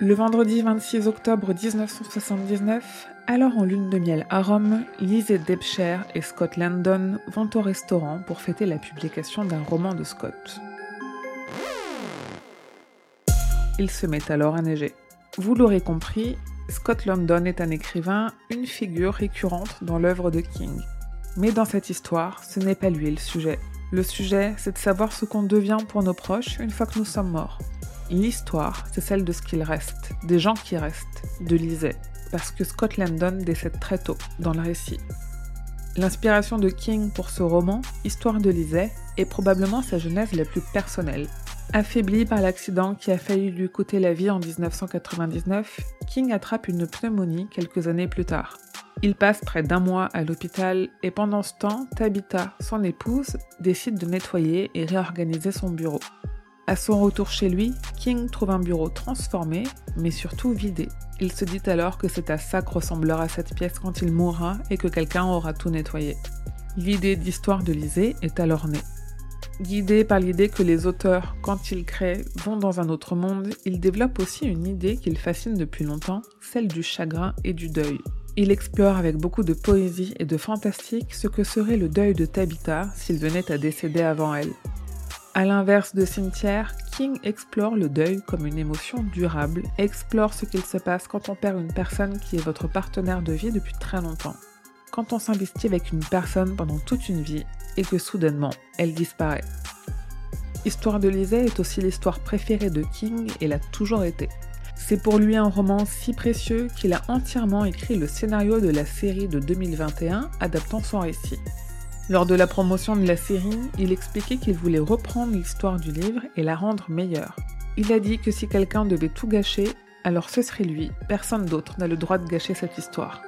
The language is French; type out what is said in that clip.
Le vendredi 26 octobre 1979, alors en lune de miel à Rome, Lizzie Debshire et Scott Landon vont au restaurant pour fêter la publication d'un roman de Scott. Il se met alors à neiger. Vous l'aurez compris, Scott Landon est un écrivain, une figure récurrente dans l'œuvre de King. Mais dans cette histoire, ce n'est pas lui le sujet. Le sujet, c'est de savoir ce qu'on devient pour nos proches une fois que nous sommes morts. L'histoire, c'est celle de ce qu'il reste, des gens qui restent, de Lisée, parce que Scott Landon décède très tôt dans le récit. L'inspiration de King pour ce roman, Histoire de Lisée, est probablement sa genèse la plus personnelle. Affaibli par l'accident qui a failli lui coûter la vie en 1999, King attrape une pneumonie quelques années plus tard. Il passe près d'un mois à l'hôpital et pendant ce temps, Tabitha, son épouse, décide de nettoyer et réorganiser son bureau. À son retour chez lui, King trouve un bureau transformé, mais surtout vidé. Il se dit alors que c'est à ça que ressemblera cette pièce quand il mourra et que quelqu'un aura tout nettoyé. L'idée d'histoire de Lisée est alors née. Guidé par l'idée que les auteurs, quand ils créent, vont dans un autre monde, il développe aussi une idée qu'il fascine depuis longtemps, celle du chagrin et du deuil. Il explore avec beaucoup de poésie et de fantastique ce que serait le deuil de Tabitha s'il venait à décéder avant elle. À l'inverse de Cimetière, King explore le deuil comme une émotion durable, explore ce qu'il se passe quand on perd une personne qui est votre partenaire de vie depuis très longtemps. Quand on s'investit avec une personne pendant toute une vie et que soudainement elle disparaît. Histoire de Lisée est aussi l'histoire préférée de King et l'a toujours été. C'est pour lui un roman si précieux qu'il a entièrement écrit le scénario de la série de 2021 adaptant son récit. Lors de la promotion de la série, il expliquait qu'il voulait reprendre l'histoire du livre et la rendre meilleure. Il a dit que si quelqu'un devait tout gâcher, alors ce serait lui, personne d'autre n'a le droit de gâcher cette histoire.